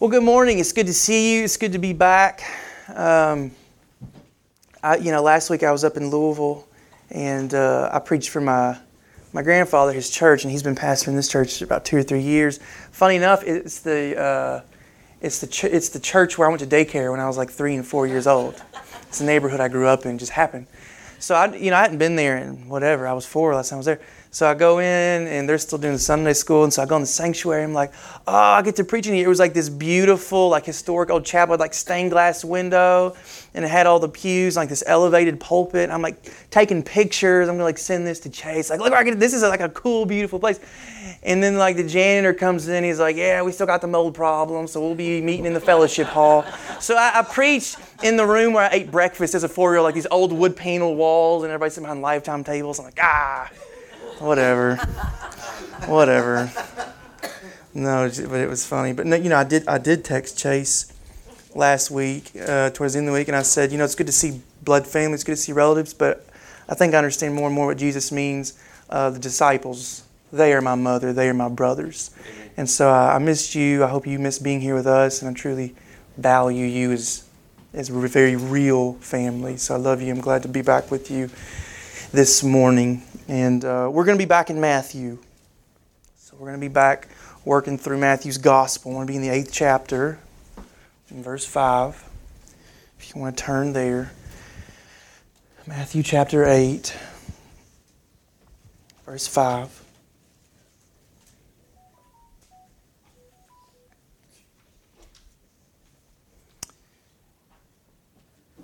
Well, good morning. It's good to see you. It's good to be back. Um, I, you know, last week I was up in Louisville, and uh, I preached for my my grandfather, his church, and he's been pastoring this church about two or three years. Funny enough, it's the uh, it's the ch- it's the church where I went to daycare when I was like three and four years old. It's the neighborhood I grew up in. Just happened. So I, you know, I hadn't been there in whatever. I was four last time I was there. So I go in and they're still doing Sunday school, and so I go in the sanctuary. I'm like, oh, I get to preach in here. It was like this beautiful, like historic old chapel with like stained glass window, and it had all the pews, like this elevated pulpit. I'm like taking pictures. I'm gonna like send this to Chase. Like, look, I get this is like a cool, beautiful place. And then like the janitor comes in. He's like, yeah, we still got the mold problem, so we'll be meeting in the fellowship hall. So I, I in the room where I ate breakfast as a four-year-old, like these old wood panel walls, and everybody sitting behind lifetime tables. I'm like, ah whatever, whatever. No, but it was funny. But no, you know, I did I did text Chase last week uh, towards the end of the week, and I said, you know, it's good to see blood family, it's good to see relatives, but I think I understand more and more what Jesus means. Uh, the disciples, they are my mother, they are my brothers, and so uh, I missed you. I hope you miss being here with us, and I truly value you as as a very real family. So I love you. I'm glad to be back with you this morning. And uh, we're going to be back in Matthew. So we're going to be back working through Matthew's gospel. We're going to be in the eighth chapter, in verse 5. If you want to turn there. Matthew chapter 8, verse 5.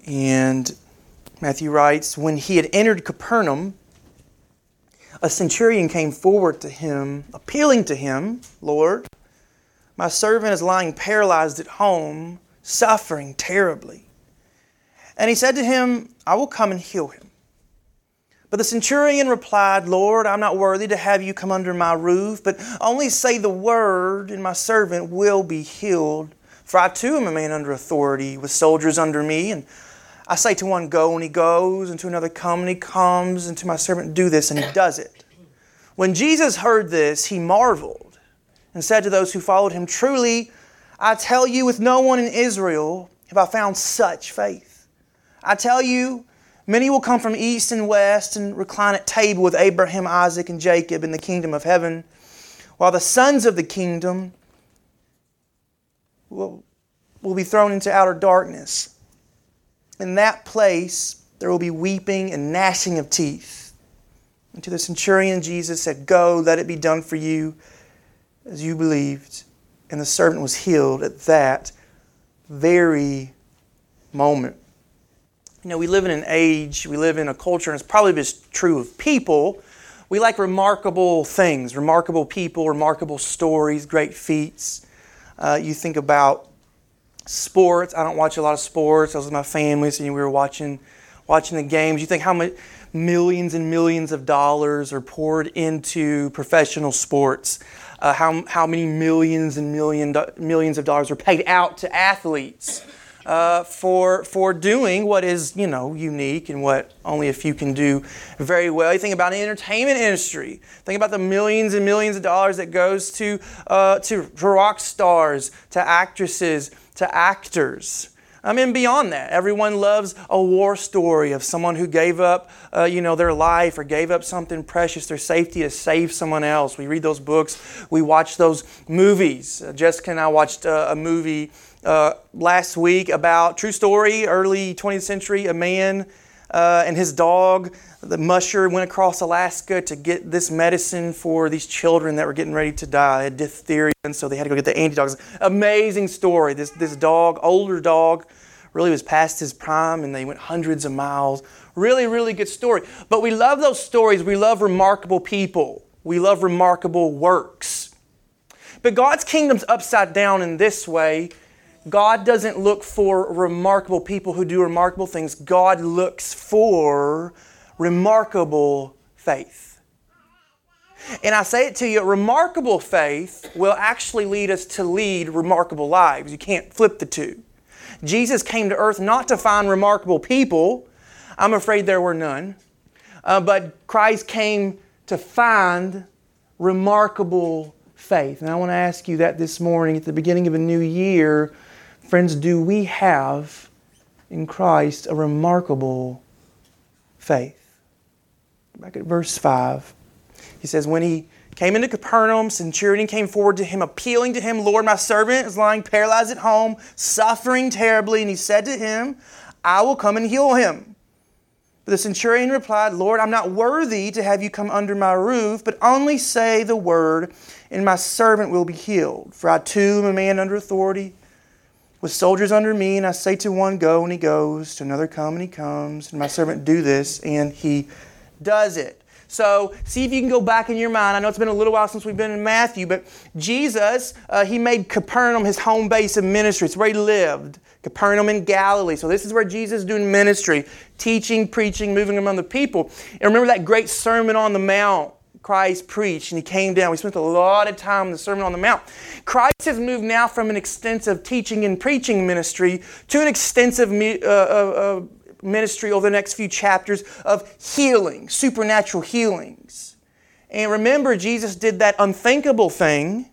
And Matthew writes, When he had entered Capernaum, a centurion came forward to him, appealing to him, Lord, my servant is lying paralyzed at home, suffering terribly. And he said to him, I will come and heal him. But the centurion replied, Lord, I'm not worthy to have you come under my roof, but only say the word, and my servant will be healed. For I too am a man under authority, with soldiers under me, and I say to one, Go, and he goes, and to another, Come, and he comes, and to my servant, Do this, and he does it. When Jesus heard this, he marveled and said to those who followed him, Truly, I tell you, with no one in Israel have I found such faith. I tell you, many will come from east and west and recline at table with Abraham, Isaac, and Jacob in the kingdom of heaven, while the sons of the kingdom will, will be thrown into outer darkness. In that place, there will be weeping and gnashing of teeth. And to the centurion, Jesus said, Go, let it be done for you as you believed. And the servant was healed at that very moment. You know, we live in an age, we live in a culture, and it's probably just true of people. We like remarkable things, remarkable people, remarkable stories, great feats. Uh, you think about sports. I don't watch a lot of sports. I was with my family, so we were watching watching the games. You think how much millions and millions of dollars are poured into professional sports? Uh, how how many millions and million millions of dollars are paid out to athletes? Uh, for for doing what is you know unique and what only a few can do very well. You think about the entertainment industry. Think about the millions and millions of dollars that goes to uh, to rock stars, to actresses, to actors. I mean, beyond that, everyone loves a war story of someone who gave up, uh, you know, their life or gave up something precious, their safety to save someone else. We read those books, we watch those movies. Uh, Jessica and I watched uh, a movie uh, last week about true story, early 20th century, a man uh, and his dog the musher went across Alaska to get this medicine for these children that were getting ready to die. They had diphtheria, and so they had to go get the antidotes. Amazing story. This, this dog, older dog, really was past his prime, and they went hundreds of miles. Really, really good story. But we love those stories. We love remarkable people. We love remarkable works. But God's kingdom's upside down in this way. God doesn't look for remarkable people who do remarkable things. God looks for remarkable faith. And I say it to you, remarkable faith will actually lead us to lead remarkable lives. You can't flip the two. Jesus came to earth not to find remarkable people. I'm afraid there were none. Uh, but Christ came to find remarkable faith. And I want to ask you that this morning at the beginning of a new year. Friends, do we have in Christ a remarkable faith? Back at verse 5, he says, When he came into Capernaum, centurion came forward to him, appealing to him, Lord, my servant is lying paralyzed at home, suffering terribly. And he said to him, I will come and heal him. But the centurion replied, Lord, I'm not worthy to have you come under my roof, but only say the word, and my servant will be healed. For I too am a man under authority, with soldiers under me, and I say to one, Go, and he goes, to another, Come, and he comes, and my servant, Do this, and he does it. So, see if you can go back in your mind. I know it's been a little while since we've been in Matthew, but Jesus, uh, he made Capernaum his home base of ministry. It's where he lived. Capernaum in Galilee. So, this is where Jesus is doing ministry, teaching, preaching, moving among the people. And remember that great Sermon on the Mount Christ preached and he came down. We spent a lot of time in the Sermon on the Mount. Christ has moved now from an extensive teaching and preaching ministry to an extensive uh, uh, uh ministry over the next few chapters of healing, supernatural healings. And remember, Jesus did that unthinkable thing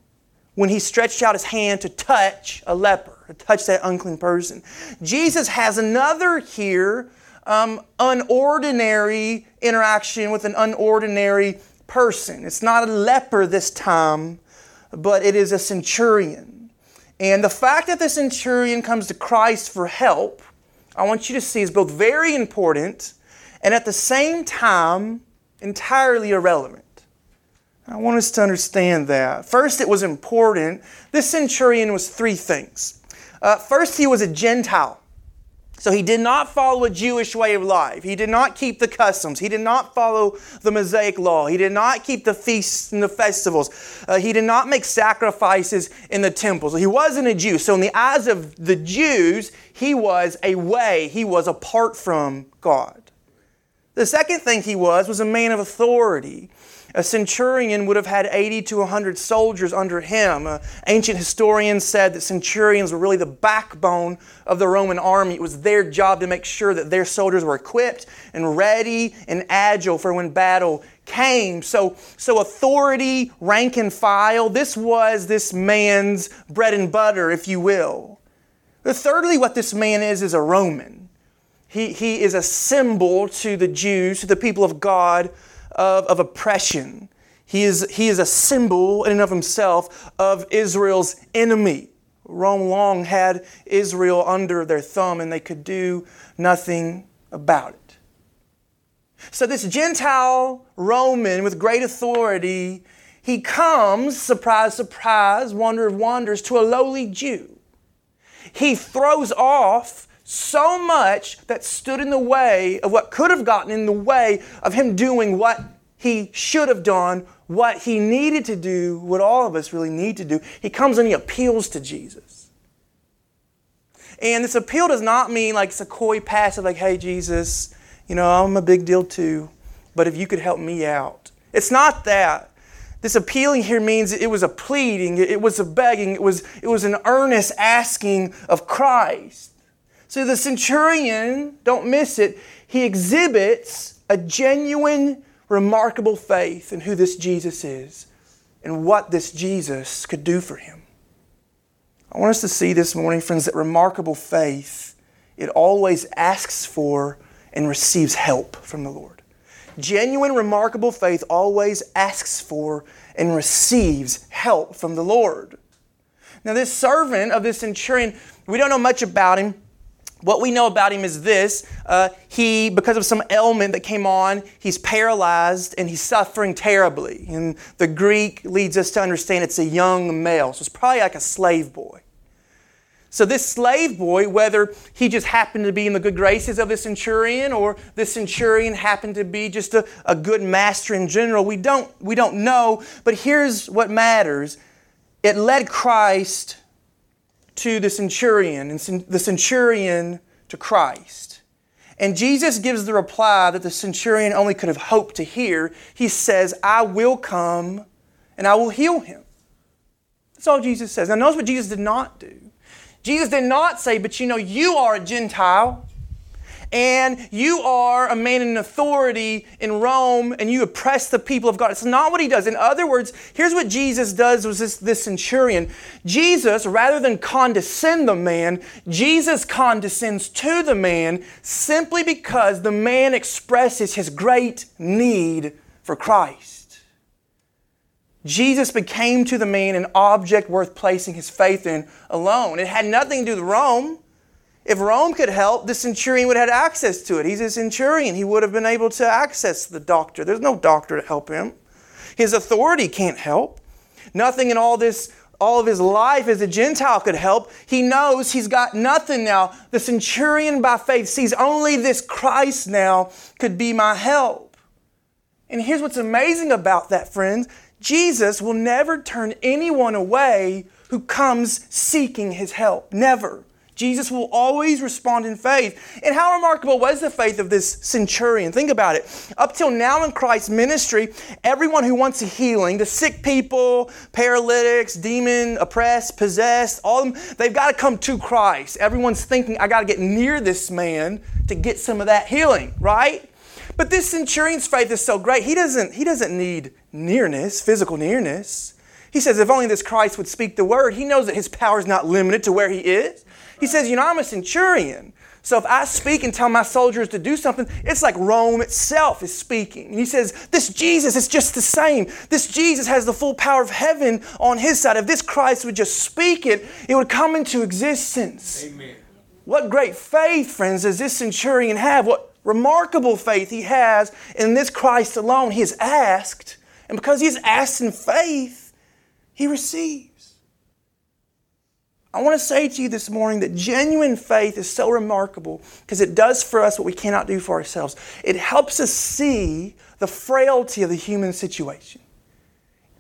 when he stretched out his hand to touch a leper, to touch that unclean person. Jesus has another here, um, unordinary interaction with an unordinary person. It's not a leper this time, but it is a centurion. And the fact that the centurion comes to Christ for help I want you to see is both very important and at the same time entirely irrelevant. I want us to understand that. First, it was important. This centurion was three things. Uh, first, he was a Gentile. So he did not follow a Jewish way of life. He did not keep the customs. He did not follow the Mosaic law. He did not keep the feasts and the festivals. Uh, he did not make sacrifices in the temples. He wasn't a Jew. So, in the eyes of the Jews, he was a way, he was apart from God. The second thing he was was a man of authority. A centurion would have had 80 to 100 soldiers under him. Uh, ancient historians said that centurions were really the backbone of the Roman army. It was their job to make sure that their soldiers were equipped and ready and agile for when battle came. So, so authority, rank and file, this was this man's bread and butter, if you will. But thirdly, what this man is, is a Roman. He, he is a symbol to the Jews, to the people of God, of, of oppression. He is, he is a symbol in and of himself of Israel's enemy. Rome long had Israel under their thumb and they could do nothing about it. So, this Gentile Roman with great authority, he comes, surprise, surprise, wonder of wonders, to a lowly Jew. He throws off so much that stood in the way of what could have gotten in the way of him doing what he should have done, what he needed to do, what all of us really need to do. He comes and he appeals to Jesus. And this appeal does not mean like it's a coy passive, like, hey, Jesus, you know, I'm a big deal too, but if you could help me out. It's not that. This appealing here means it was a pleading, it was a begging, it was, it was an earnest asking of Christ. So the centurion, don't miss it, he exhibits a genuine, remarkable faith in who this Jesus is and what this Jesus could do for him. I want us to see this morning, friends, that remarkable faith, it always asks for and receives help from the Lord. Genuine, remarkable faith always asks for and receives help from the Lord. Now, this servant of this centurion, we don't know much about him. What we know about him is this uh, he, because of some ailment that came on, he's paralyzed and he's suffering terribly. And the Greek leads us to understand it's a young male, so it's probably like a slave boy. So, this slave boy, whether he just happened to be in the good graces of the centurion or the centurion happened to be just a, a good master in general, we don't, we don't know. But here's what matters it led Christ to the centurion, and the centurion to Christ. And Jesus gives the reply that the centurion only could have hoped to hear. He says, I will come and I will heal him. That's all Jesus says. Now, notice what Jesus did not do. Jesus did not say, But you know, you are a Gentile, and you are a man in authority in Rome and you oppress the people of God. It's not what he does. In other words, here's what Jesus does was this, this centurion. Jesus, rather than condescend the man, Jesus condescends to the man simply because the man expresses his great need for Christ. Jesus became to the man an object worth placing his faith in alone. It had nothing to do with Rome. If Rome could help, the centurion would have had access to it. He's a centurion. He would have been able to access the doctor. There's no doctor to help him. His authority can't help. Nothing in all this, all of his life as a Gentile could help. He knows he's got nothing now. The centurion by faith sees only this Christ now could be my help. And here's what's amazing about that, friends. Jesus will never turn anyone away who comes seeking his help. Never. Jesus will always respond in faith. And how remarkable was the faith of this centurion? Think about it. Up till now in Christ's ministry, everyone who wants a healing, the sick people, paralytics, demon oppressed, possessed, all of them, they've got to come to Christ. Everyone's thinking, I got to get near this man to get some of that healing, right? But this centurion's faith is so great. He doesn't, he doesn't need nearness, physical nearness. He says, if only this Christ would speak the word, he knows that his power is not limited to where he is. He says, You know, I'm a centurion. So if I speak and tell my soldiers to do something, it's like Rome itself is speaking. And he says, This Jesus is just the same. This Jesus has the full power of heaven on his side. If this Christ would just speak it, it would come into existence. Amen. What great faith, friends, does this centurion have? What remarkable faith he has in this Christ alone. He has asked, and because he has asked in faith, he receives. I want to say to you this morning that genuine faith is so remarkable because it does for us what we cannot do for ourselves. It helps us see the frailty of the human situation.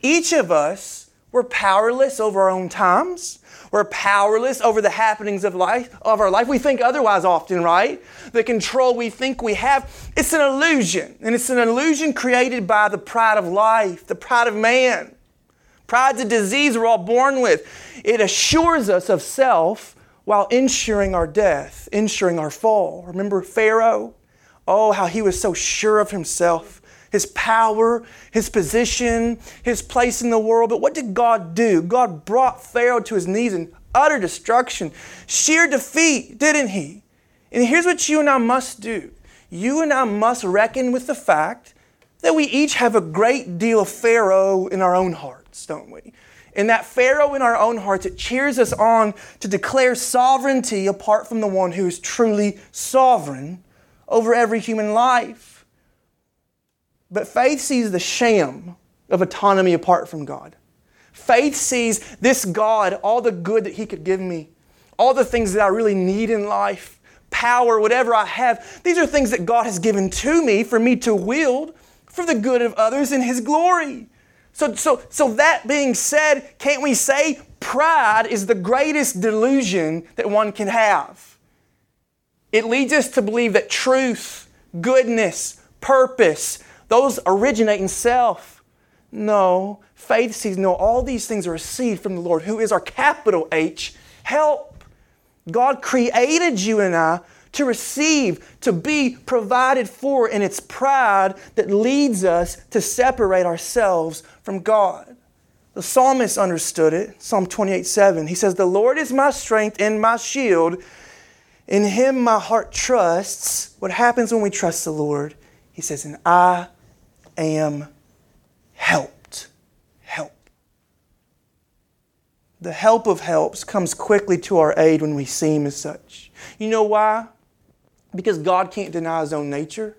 Each of us, we're powerless over our own times. We're powerless over the happenings of life of our life. We think otherwise often, right? The control we think we have, it's an illusion. And it's an illusion created by the pride of life, the pride of man. Pride's a disease we're all born with. It assures us of self while ensuring our death, ensuring our fall. Remember Pharaoh? Oh, how he was so sure of himself, his power, his position, his place in the world. But what did God do? God brought Pharaoh to his knees in utter destruction, sheer defeat, didn't he? And here's what you and I must do you and I must reckon with the fact that we each have a great deal of Pharaoh in our own hearts, don't we? And that Pharaoh in our own hearts, it cheers us on to declare sovereignty apart from the one who is truly sovereign over every human life. But faith sees the sham of autonomy apart from God. Faith sees this God, all the good that He could give me, all the things that I really need in life, power, whatever I have. These are things that God has given to me for me to wield for the good of others in His glory. So, so, so that being said, can't we say pride is the greatest delusion that one can have? It leads us to believe that truth, goodness, purpose, those originate in self. No, faith sees no, all these things are received from the Lord, who is our capital H, help. God created you and I to receive, to be provided for, and it's pride that leads us to separate ourselves from God. The psalmist understood it. Psalm 28 7. He says, The Lord is my strength and my shield. In him my heart trusts. What happens when we trust the Lord? He says, And I am helped. Help. The help of helps comes quickly to our aid when we seem as such. You know why? Because God can't deny his own nature.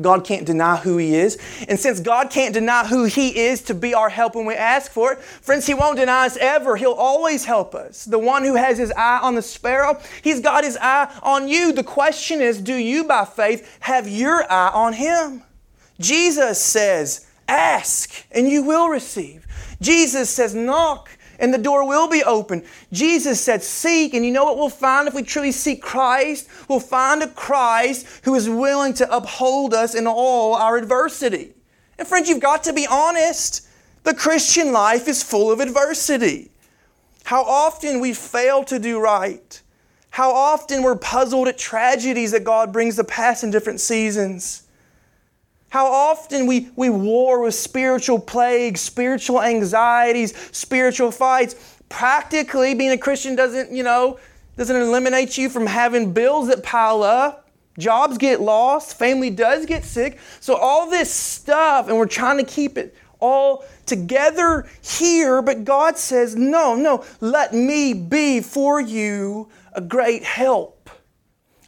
God can't deny who He is. And since God can't deny who He is to be our help when we ask for it, friends, He won't deny us ever. He'll always help us. The one who has His eye on the sparrow, He's got His eye on you. The question is do you, by faith, have your eye on Him? Jesus says, Ask and you will receive. Jesus says, Knock and the door will be open. Jesus said, Seek, and you know what we'll find if we truly seek Christ? We'll find a Christ who is willing to uphold us in all our adversity. And friends, you've got to be honest. The Christian life is full of adversity. How often we fail to do right, How often we're puzzled at tragedies that God brings to pass in different seasons. How often we, we war with spiritual plagues, spiritual anxieties, spiritual fights. Practically, being a Christian doesn't, you know, doesn't eliminate you from having bills that pile up. Jobs get lost, family does get sick. So, all this stuff, and we're trying to keep it all together here, but God says, No, no, let me be for you a great help.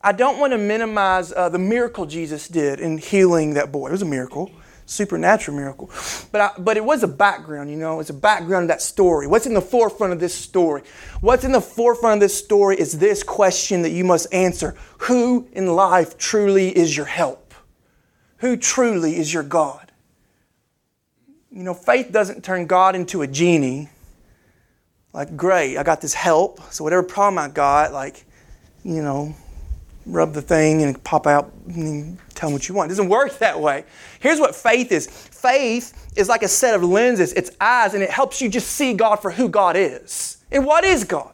I don't want to minimize uh, the miracle Jesus did in healing that boy. It was a miracle, supernatural miracle. But, I, but it was a background, you know, it's a background of that story. What's in the forefront of this story? What's in the forefront of this story is this question that you must answer Who in life truly is your help? Who truly is your God? You know, faith doesn't turn God into a genie like, great, I got this help. So whatever problem I got, like, you know, rub the thing and pop out and tell them what you want. It doesn't work that way. Here's what faith is faith is like a set of lenses, it's eyes, and it helps you just see God for who God is. And what is God?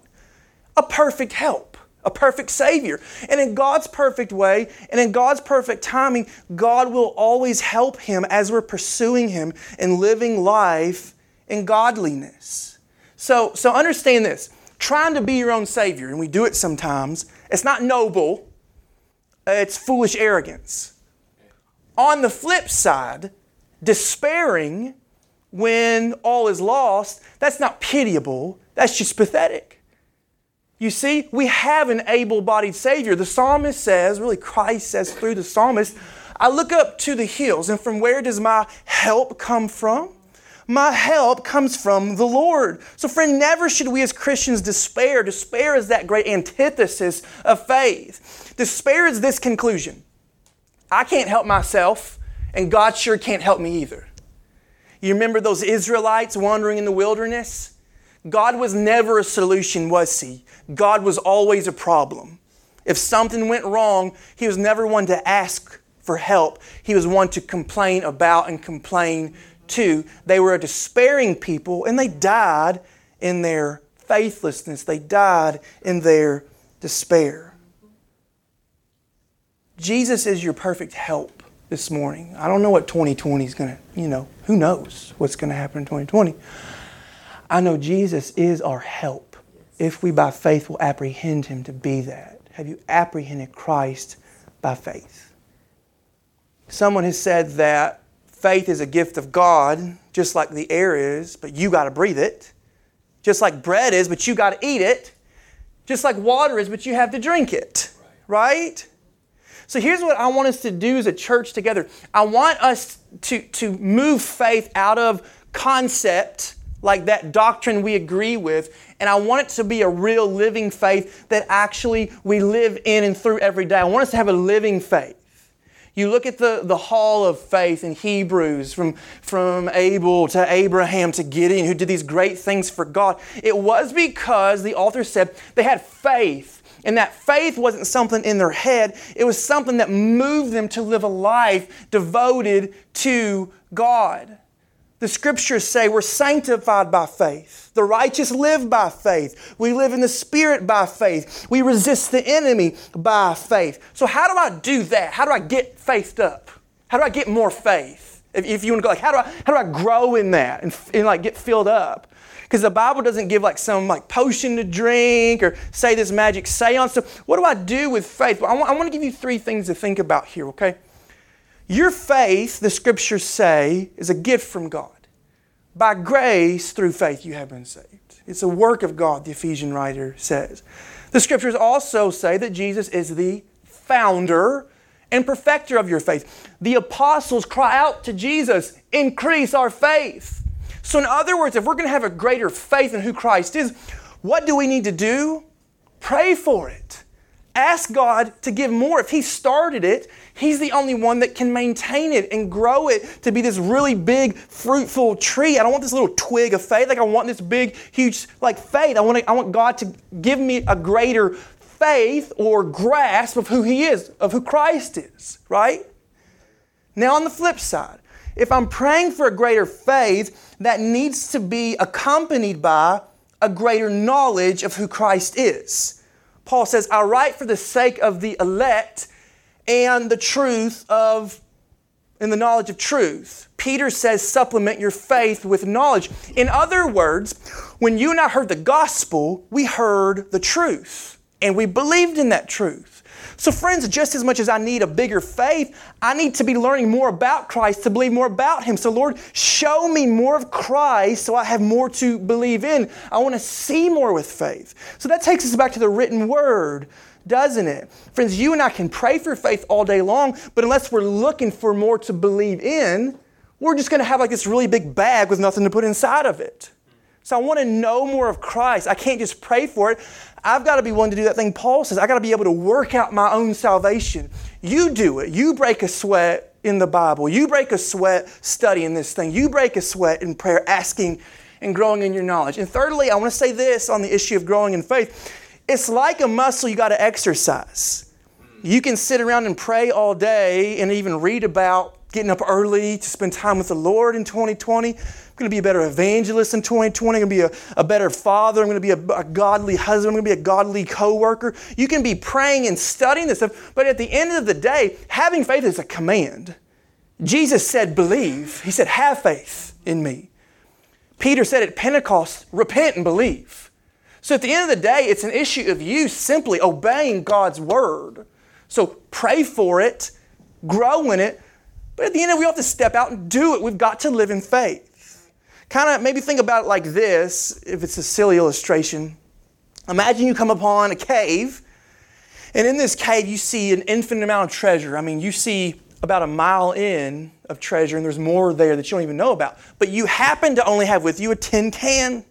A perfect help, a perfect Savior. And in God's perfect way and in God's perfect timing, God will always help him as we're pursuing Him and living life in godliness. So, so understand this trying to be your own Savior, and we do it sometimes, it's not noble, Uh, it's foolish arrogance. On the flip side, despairing when all is lost, that's not pitiable, that's just pathetic. You see, we have an able bodied Savior. The psalmist says, really, Christ says through the psalmist, I look up to the hills, and from where does my help come from? My help comes from the Lord. So, friend, never should we as Christians despair. Despair is that great antithesis of faith. Despair is this conclusion I can't help myself, and God sure can't help me either. You remember those Israelites wandering in the wilderness? God was never a solution, was He? God was always a problem. If something went wrong, He was never one to ask for help. He was one to complain about and complain 2, they were a despairing people and they died in their faithlessness. They died in their despair. Jesus is your perfect help this morning. I don't know what 2020 is going to, you know, who knows what's going to happen in 2020. I know Jesus is our help if we by faith will apprehend him to be that. Have you apprehended Christ by faith? Someone has said that Faith is a gift of God, just like the air is, but you got to breathe it. Just like bread is, but you got to eat it. Just like water is, but you have to drink it. Right? So here's what I want us to do as a church together. I want us to, to move faith out of concept, like that doctrine we agree with, and I want it to be a real living faith that actually we live in and through every day. I want us to have a living faith. You look at the, the hall of faith in Hebrews from, from Abel to Abraham to Gideon, who did these great things for God. It was because the author said they had faith. And that faith wasn't something in their head, it was something that moved them to live a life devoted to God. The scriptures say we're sanctified by faith. The righteous live by faith. We live in the Spirit by faith. We resist the enemy by faith. So, how do I do that? How do I get faithed up? How do I get more faith? If, if you want to go, like, how do I, how do I grow in that and, and like get filled up? Because the Bible doesn't give like some like potion to drink or say this magic seance. So, what do I do with faith? Well, I, want, I want to give you three things to think about here, okay? Your faith, the scriptures say, is a gift from God. By grace, through faith, you have been saved. It's a work of God, the Ephesian writer says. The scriptures also say that Jesus is the founder and perfecter of your faith. The apostles cry out to Jesus, increase our faith. So, in other words, if we're going to have a greater faith in who Christ is, what do we need to do? Pray for it. Ask God to give more. If He started it, He's the only one that can maintain it and grow it to be this really big, fruitful tree. I don't want this little twig of faith. Like I want this big, huge, like faith. I want, to, I want God to give me a greater faith or grasp of who He is, of who Christ is, right? Now, on the flip side, if I'm praying for a greater faith, that needs to be accompanied by a greater knowledge of who Christ is. Paul says, I write for the sake of the elect and the truth of, and the knowledge of truth. Peter says, supplement your faith with knowledge. In other words, when you and I heard the gospel, we heard the truth and we believed in that truth. So, friends, just as much as I need a bigger faith, I need to be learning more about Christ to believe more about Him. So, Lord, show me more of Christ so I have more to believe in. I want to see more with faith. So, that takes us back to the written word doesn't it? Friends, you and I can pray for faith all day long, but unless we're looking for more to believe in, we're just going to have like this really big bag with nothing to put inside of it. So I want to know more of Christ. I can't just pray for it. I've got to be willing to do that thing Paul says. I got to be able to work out my own salvation. You do it. You break a sweat in the Bible. You break a sweat studying this thing. You break a sweat in prayer, asking and growing in your knowledge. And thirdly, I want to say this on the issue of growing in faith. It's like a muscle you got to exercise. You can sit around and pray all day and even read about getting up early to spend time with the Lord in 2020 going to be a better evangelist in 2020. I'm going to be a, a better father. I'm going to be a, a godly husband. I'm going to be a godly coworker. You can be praying and studying this stuff, but at the end of the day, having faith is a command. Jesus said, believe. He said, have faith in me. Peter said at Pentecost, repent and believe. So at the end of the day, it's an issue of you simply obeying God's word. So pray for it, grow in it, but at the end of we have to step out and do it. We've got to live in faith kind of maybe think about it like this if it's a silly illustration. Imagine you come upon a cave, and in this cave, you see an infinite amount of treasure. I mean, you see about a mile in of treasure, and there's more there that you don't even know about. But you happen to only have with you a tin can.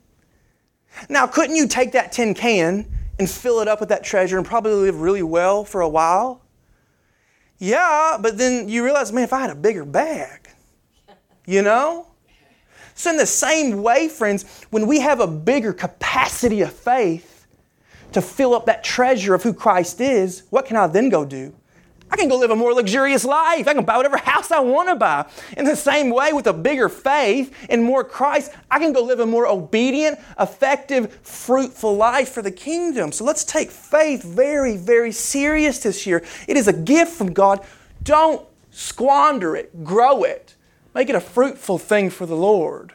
Now, couldn't you take that tin can and fill it up with that treasure and probably live really well for a while? Yeah, but then you realize, man, if I had a bigger bag, you know? So, in the same way, friends, when we have a bigger capacity of faith to fill up that treasure of who Christ is, what can I then go do? I can go live a more luxurious life. I can buy whatever house I want to buy. In the same way, with a bigger faith and more Christ, I can go live a more obedient, effective, fruitful life for the kingdom. So let's take faith very, very serious this year. It is a gift from God. Don't squander it, grow it. Make it a fruitful thing for the Lord.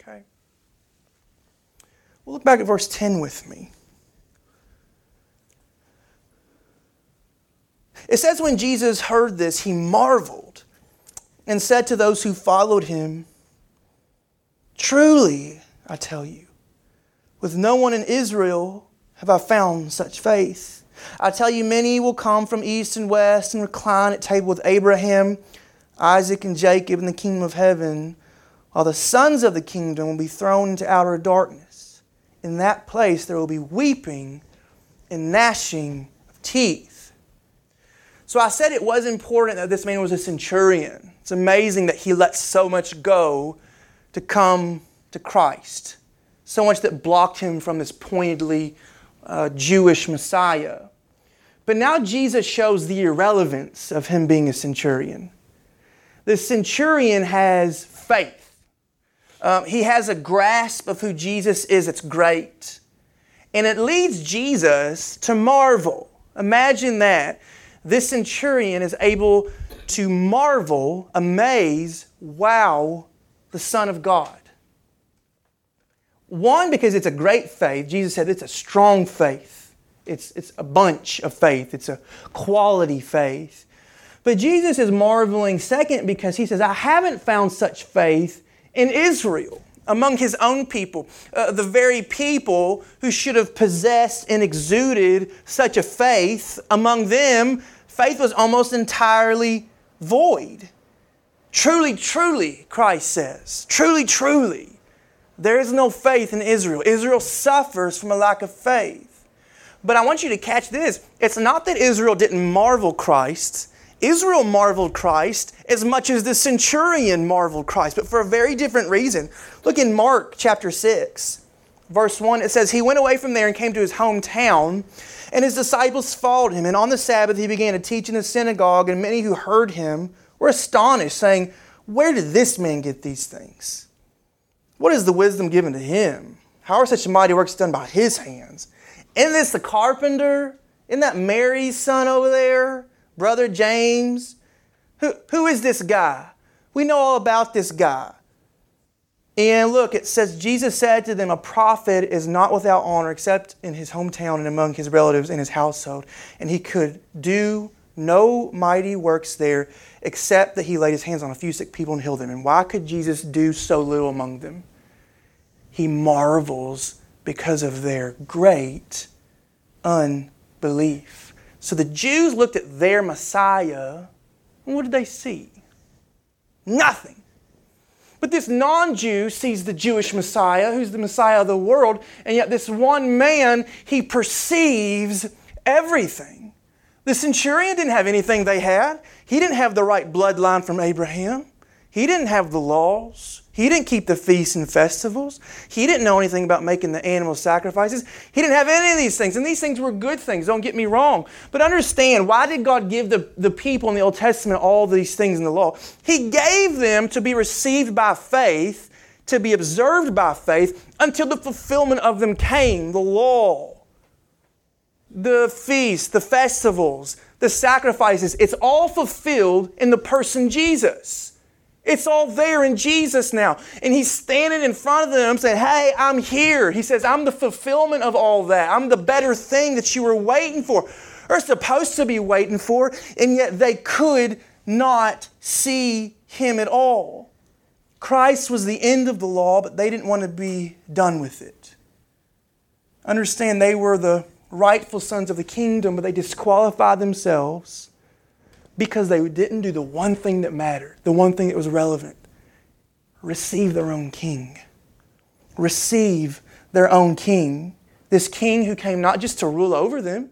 Okay? Well, look back at verse 10 with me. It says, When Jesus heard this, he marveled and said to those who followed him, Truly, I tell you, with no one in Israel have I found such faith. I tell you, many will come from east and west and recline at table with Abraham Isaac and Jacob in the kingdom of heaven, while the sons of the kingdom will be thrown into outer darkness. In that place there will be weeping and gnashing of teeth. So I said it was important that this man was a centurion. It's amazing that he let so much go to come to Christ, so much that blocked him from this pointedly uh, Jewish Messiah. But now Jesus shows the irrelevance of him being a centurion the centurion has faith. Um, he has a grasp of who Jesus is. It's great. And it leads Jesus to marvel. Imagine that. This centurion is able to marvel, amaze, wow the Son of God. One, because it's a great faith. Jesus said it's a strong faith. It's, it's a bunch of faith. It's a quality faith. But Jesus is marveling, second, because he says, I haven't found such faith in Israel, among his own people, uh, the very people who should have possessed and exuded such a faith. Among them, faith was almost entirely void. Truly, truly, Christ says, truly, truly, there is no faith in Israel. Israel suffers from a lack of faith. But I want you to catch this. It's not that Israel didn't marvel Christ. Israel marveled Christ as much as the centurion marveled Christ, but for a very different reason. Look in Mark chapter 6, verse 1. It says, He went away from there and came to his hometown, and his disciples followed him. And on the Sabbath he began to teach in the synagogue, and many who heard him were astonished, saying, Where did this man get these things? What is the wisdom given to him? How are such mighty works done by his hands? Isn't this the carpenter? Isn't that Mary's son over there? Brother James? Who, who is this guy? We know all about this guy. And look, it says, Jesus said to them, A prophet is not without honor except in his hometown and among his relatives in his household. And he could do no mighty works there except that he laid his hands on a few sick people and healed them. And why could Jesus do so little among them? He marvels because of their great unbelief. So the Jews looked at their Messiah, and what did they see? Nothing. But this non Jew sees the Jewish Messiah, who's the Messiah of the world, and yet this one man, he perceives everything. The centurion didn't have anything they had. He didn't have the right bloodline from Abraham. He didn't have the laws. He didn't keep the feasts and festivals. He didn't know anything about making the animal sacrifices. He didn't have any of these things. And these things were good things, don't get me wrong. But understand, why did God give the, the people in the Old Testament all these things in the law? He gave them to be received by faith, to be observed by faith, until the fulfillment of them came the law, the feasts, the festivals, the sacrifices. It's all fulfilled in the person Jesus. It's all there in Jesus now. And he's standing in front of them saying, Hey, I'm here. He says, I'm the fulfillment of all that. I'm the better thing that you were waiting for, or supposed to be waiting for, and yet they could not see him at all. Christ was the end of the law, but they didn't want to be done with it. Understand, they were the rightful sons of the kingdom, but they disqualified themselves because they didn't do the one thing that mattered, the one thing that was relevant receive their own king. Receive their own king. This king who came not just to rule over them,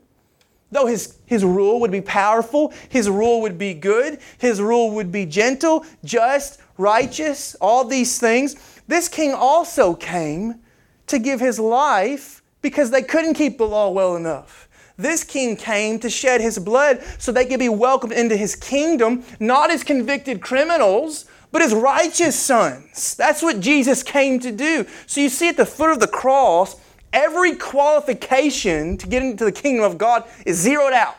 though his, his rule would be powerful, his rule would be good, his rule would be gentle, just, righteous, all these things. This king also came to give his life because they couldn't keep the law well enough. This king came to shed his blood so they could be welcomed into his kingdom, not as convicted criminals, but as righteous sons. That's what Jesus came to do. So you see at the foot of the cross, every qualification to get into the kingdom of God is zeroed out.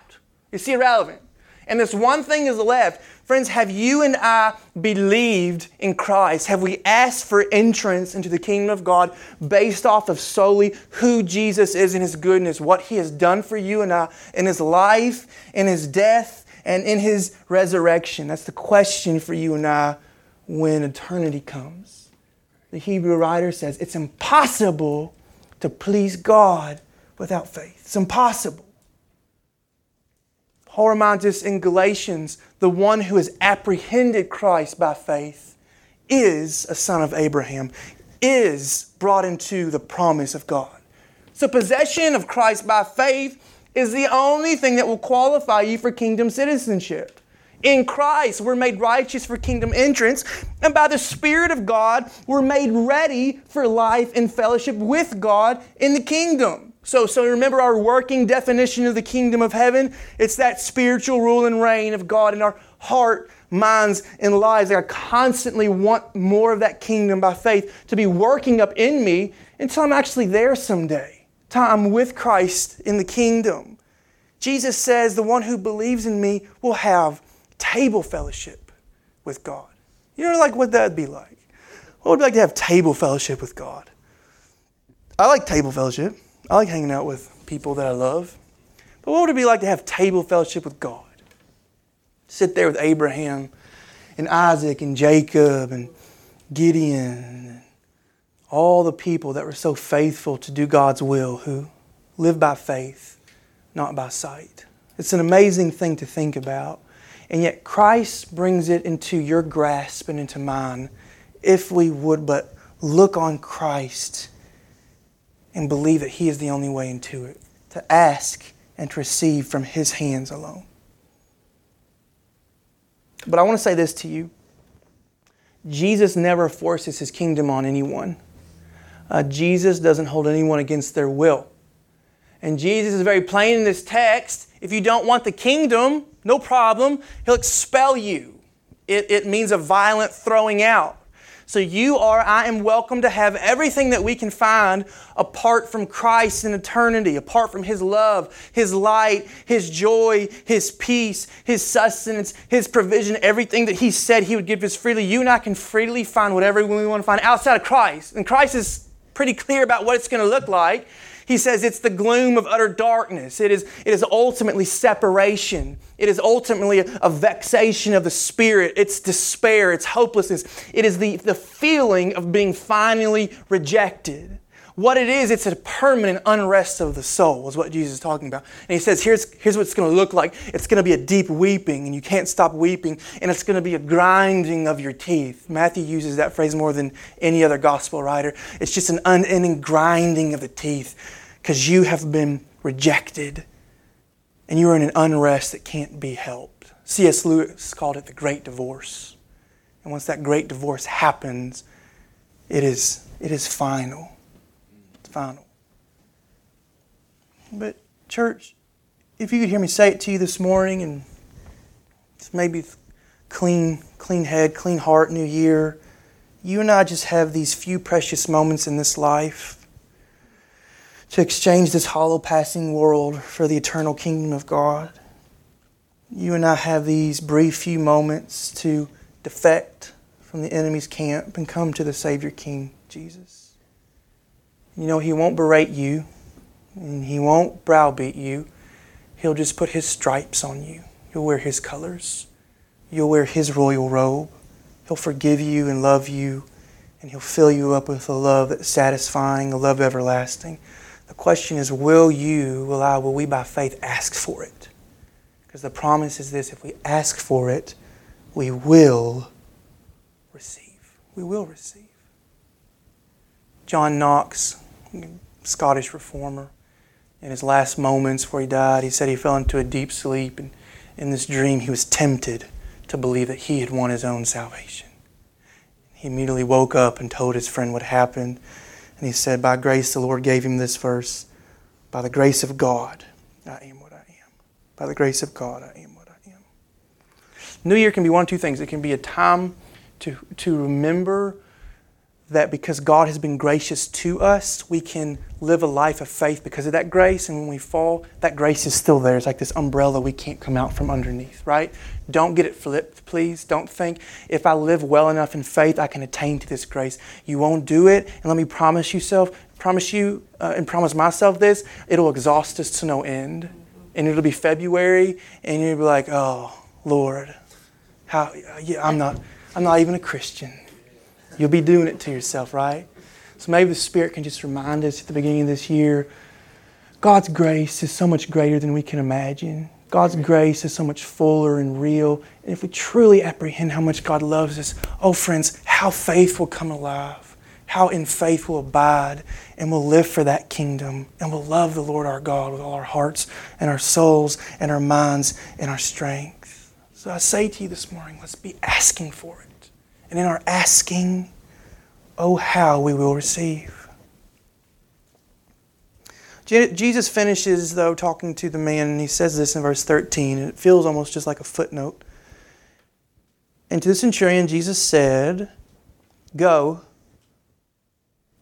You It's irrelevant. And this one thing is left Friends, have you and I believed in Christ? Have we asked for entrance into the kingdom of God based off of solely who Jesus is and His goodness, what He has done for you and I in His life, in His death, and in His resurrection? That's the question for you and I when eternity comes. The Hebrew writer says it's impossible to please God without faith. It's impossible. Paul reminds us in Galatians the one who has apprehended Christ by faith is a son of Abraham, is brought into the promise of God. So, possession of Christ by faith is the only thing that will qualify you for kingdom citizenship. In Christ, we're made righteous for kingdom entrance, and by the Spirit of God, we're made ready for life in fellowship with God in the kingdom. So, so remember our working definition of the kingdom of heaven? It's that spiritual rule and reign of God in our heart, minds, and lives. I constantly want more of that kingdom by faith to be working up in me until I'm actually there someday. Time with Christ in the kingdom. Jesus says, The one who believes in me will have table fellowship with God. You know, like what that'd be like? What would it be like to have table fellowship with God? I like table fellowship. I like hanging out with people that I love. But what would it be like to have table fellowship with God? Sit there with Abraham and Isaac and Jacob and Gideon and all the people that were so faithful to do God's will who live by faith, not by sight. It's an amazing thing to think about. And yet Christ brings it into your grasp and into mine if we would but look on Christ and believe that He is the only way into it, to ask and to receive from His hands alone. But I want to say this to you Jesus never forces His kingdom on anyone. Uh, Jesus doesn't hold anyone against their will. And Jesus is very plain in this text. If you don't want the kingdom, no problem, He'll expel you. It, it means a violent throwing out. So you are, I am welcome to have everything that we can find apart from Christ in eternity, apart from His love, His light, His joy, His peace, His sustenance, His provision, everything that He said He would give us freely. You and I can freely find whatever we want to find outside of Christ. And Christ is pretty clear about what it's going to look like. He says it's the gloom of utter darkness. It is, it is ultimately separation. It is ultimately a, a, vexation of the spirit. It's despair. It's hopelessness. It is the, the feeling of being finally rejected. What it is, it's a permanent unrest of the soul, is what Jesus is talking about. And he says, here's, here's what it's going to look like. It's going to be a deep weeping, and you can't stop weeping, and it's going to be a grinding of your teeth. Matthew uses that phrase more than any other gospel writer. It's just an unending grinding of the teeth because you have been rejected and you're in an unrest that can't be helped. C.S. Lewis called it the great divorce. And once that great divorce happens, it is, it is final final. But, church, if you could hear me say it to you this morning and maybe clean, clean head, clean heart, new year, you and I just have these few precious moments in this life to exchange this hollow passing world for the eternal kingdom of God. You and I have these brief few moments to defect from the enemy's camp and come to the Savior King, Jesus. You know, He won't berate you and He won't browbeat you. He'll just put His stripes on you. You'll wear His colors. You'll wear His royal robe. He'll forgive you and love you, and He'll fill you up with a love that's satisfying, a love everlasting. The question is, will you, will I, will we by faith ask for it? Because the promise is this if we ask for it, we will receive. We will receive. John Knox, Scottish reformer. In his last moments before he died, he said he fell into a deep sleep, and in this dream he was tempted to believe that he had won his own salvation. He immediately woke up and told his friend what happened, and he said, By grace, the Lord gave him this verse By the grace of God, I am what I am. By the grace of God, I am what I am. New Year can be one of two things. It can be a time to, to remember that because God has been gracious to us, we can live a life of faith because of that grace. And when we fall, that grace is still there. It's like this umbrella we can't come out from underneath, right? Don't get it flipped, please. Don't think if I live well enough in faith, I can attain to this grace. You won't do it. And let me promise you, self, promise you, uh, and promise myself this: it'll exhaust us to no end, and it'll be February, and you'll be like, "Oh, Lord, how? Yeah, I'm not. I'm not even a Christian." You'll be doing it to yourself, right? So maybe the Spirit can just remind us at the beginning of this year God's grace is so much greater than we can imagine. God's grace is so much fuller and real. And if we truly apprehend how much God loves us, oh, friends, how faith will come alive, how in faith we'll abide, and we'll live for that kingdom, and we'll love the Lord our God with all our hearts and our souls and our minds and our strength. So I say to you this morning, let's be asking for it. And in our asking, oh, how we will receive. Jesus finishes, though, talking to the man, and he says this in verse 13, and it feels almost just like a footnote. And to the centurion, Jesus said, Go,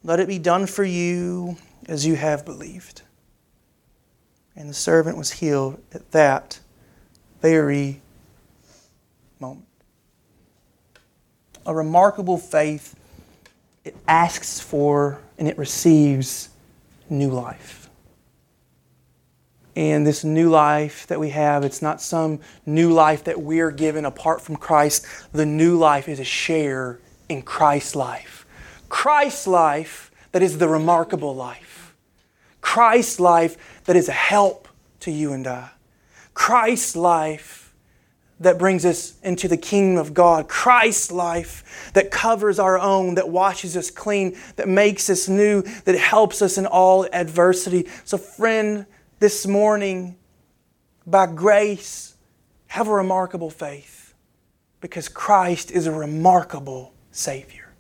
let it be done for you as you have believed. And the servant was healed at that very moment a remarkable faith. It asks for and it receives new life. And this new life that we have, it's not some new life that we're given apart from Christ. The new life is a share in Christ's life. Christ's life that is the remarkable life. Christ's life that is a help to you and I. Christ's life that brings us into the kingdom of God, Christ's life that covers our own, that washes us clean, that makes us new, that helps us in all adversity. So, friend, this morning, by grace, have a remarkable faith because Christ is a remarkable Savior.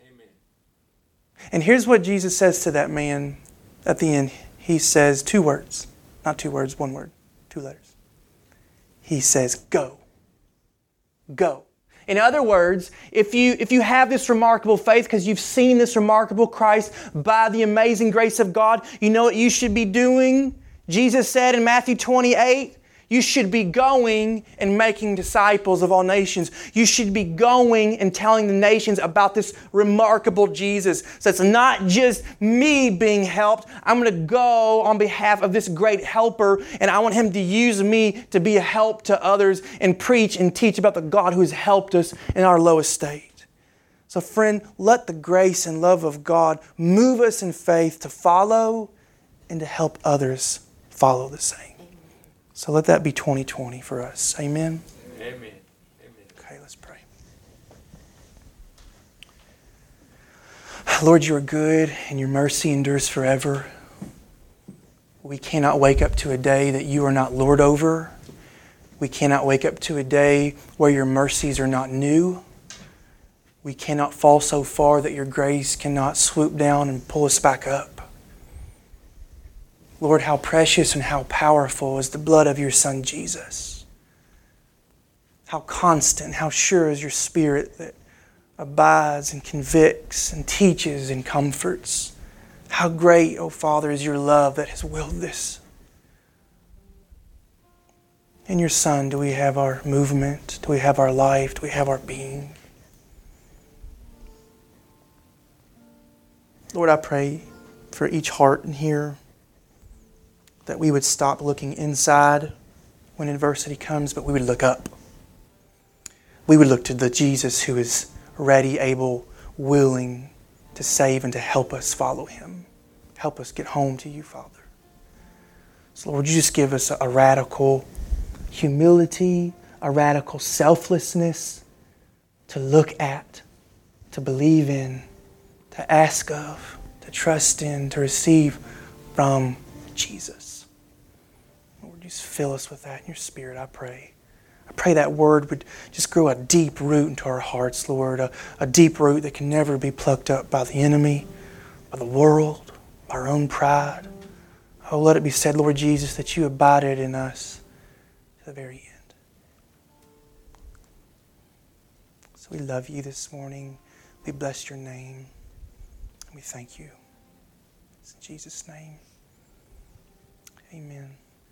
Amen. Amen. And here's what Jesus says to that man at the end. He says two words, not two words, one word, two letters he says, Go. Go. In other words, if you, if you have this remarkable faith because you've seen this remarkable Christ by the amazing grace of God, you know what you should be doing? Jesus said in Matthew 28, you should be going and making disciples of all nations. You should be going and telling the nations about this remarkable Jesus. So it's not just me being helped. I'm going to go on behalf of this great helper, and I want him to use me to be a help to others and preach and teach about the God who has helped us in our lowest state. So, friend, let the grace and love of God move us in faith to follow and to help others follow the same. So let that be 2020 for us. Amen. Amen. Amen. Okay, let's pray. Lord, you are good and your mercy endures forever. We cannot wake up to a day that you are not Lord over. We cannot wake up to a day where your mercies are not new. We cannot fall so far that your grace cannot swoop down and pull us back up. Lord, how precious and how powerful is the blood of your Son Jesus. How constant, how sure is your Spirit that abides and convicts and teaches and comforts. How great, O oh Father, is your love that has willed this. In your Son, do we have our movement? Do we have our life? Do we have our being? Lord, I pray for each heart in here that we would stop looking inside when adversity comes, but we would look up. We would look to the Jesus who is ready, able, willing to save and to help us follow him. Help us get home to you, Father. So, Lord, you just give us a, a radical humility, a radical selflessness to look at, to believe in, to ask of, to trust in, to receive from Jesus. Just fill us with that in your spirit, I pray. I pray that word would just grow a deep root into our hearts, Lord, a, a deep root that can never be plucked up by the enemy, by the world, by our own pride. Oh, let it be said, Lord Jesus, that you abided in us to the very end. So we love you this morning. We bless your name. We thank you. It's in Jesus' name. Amen.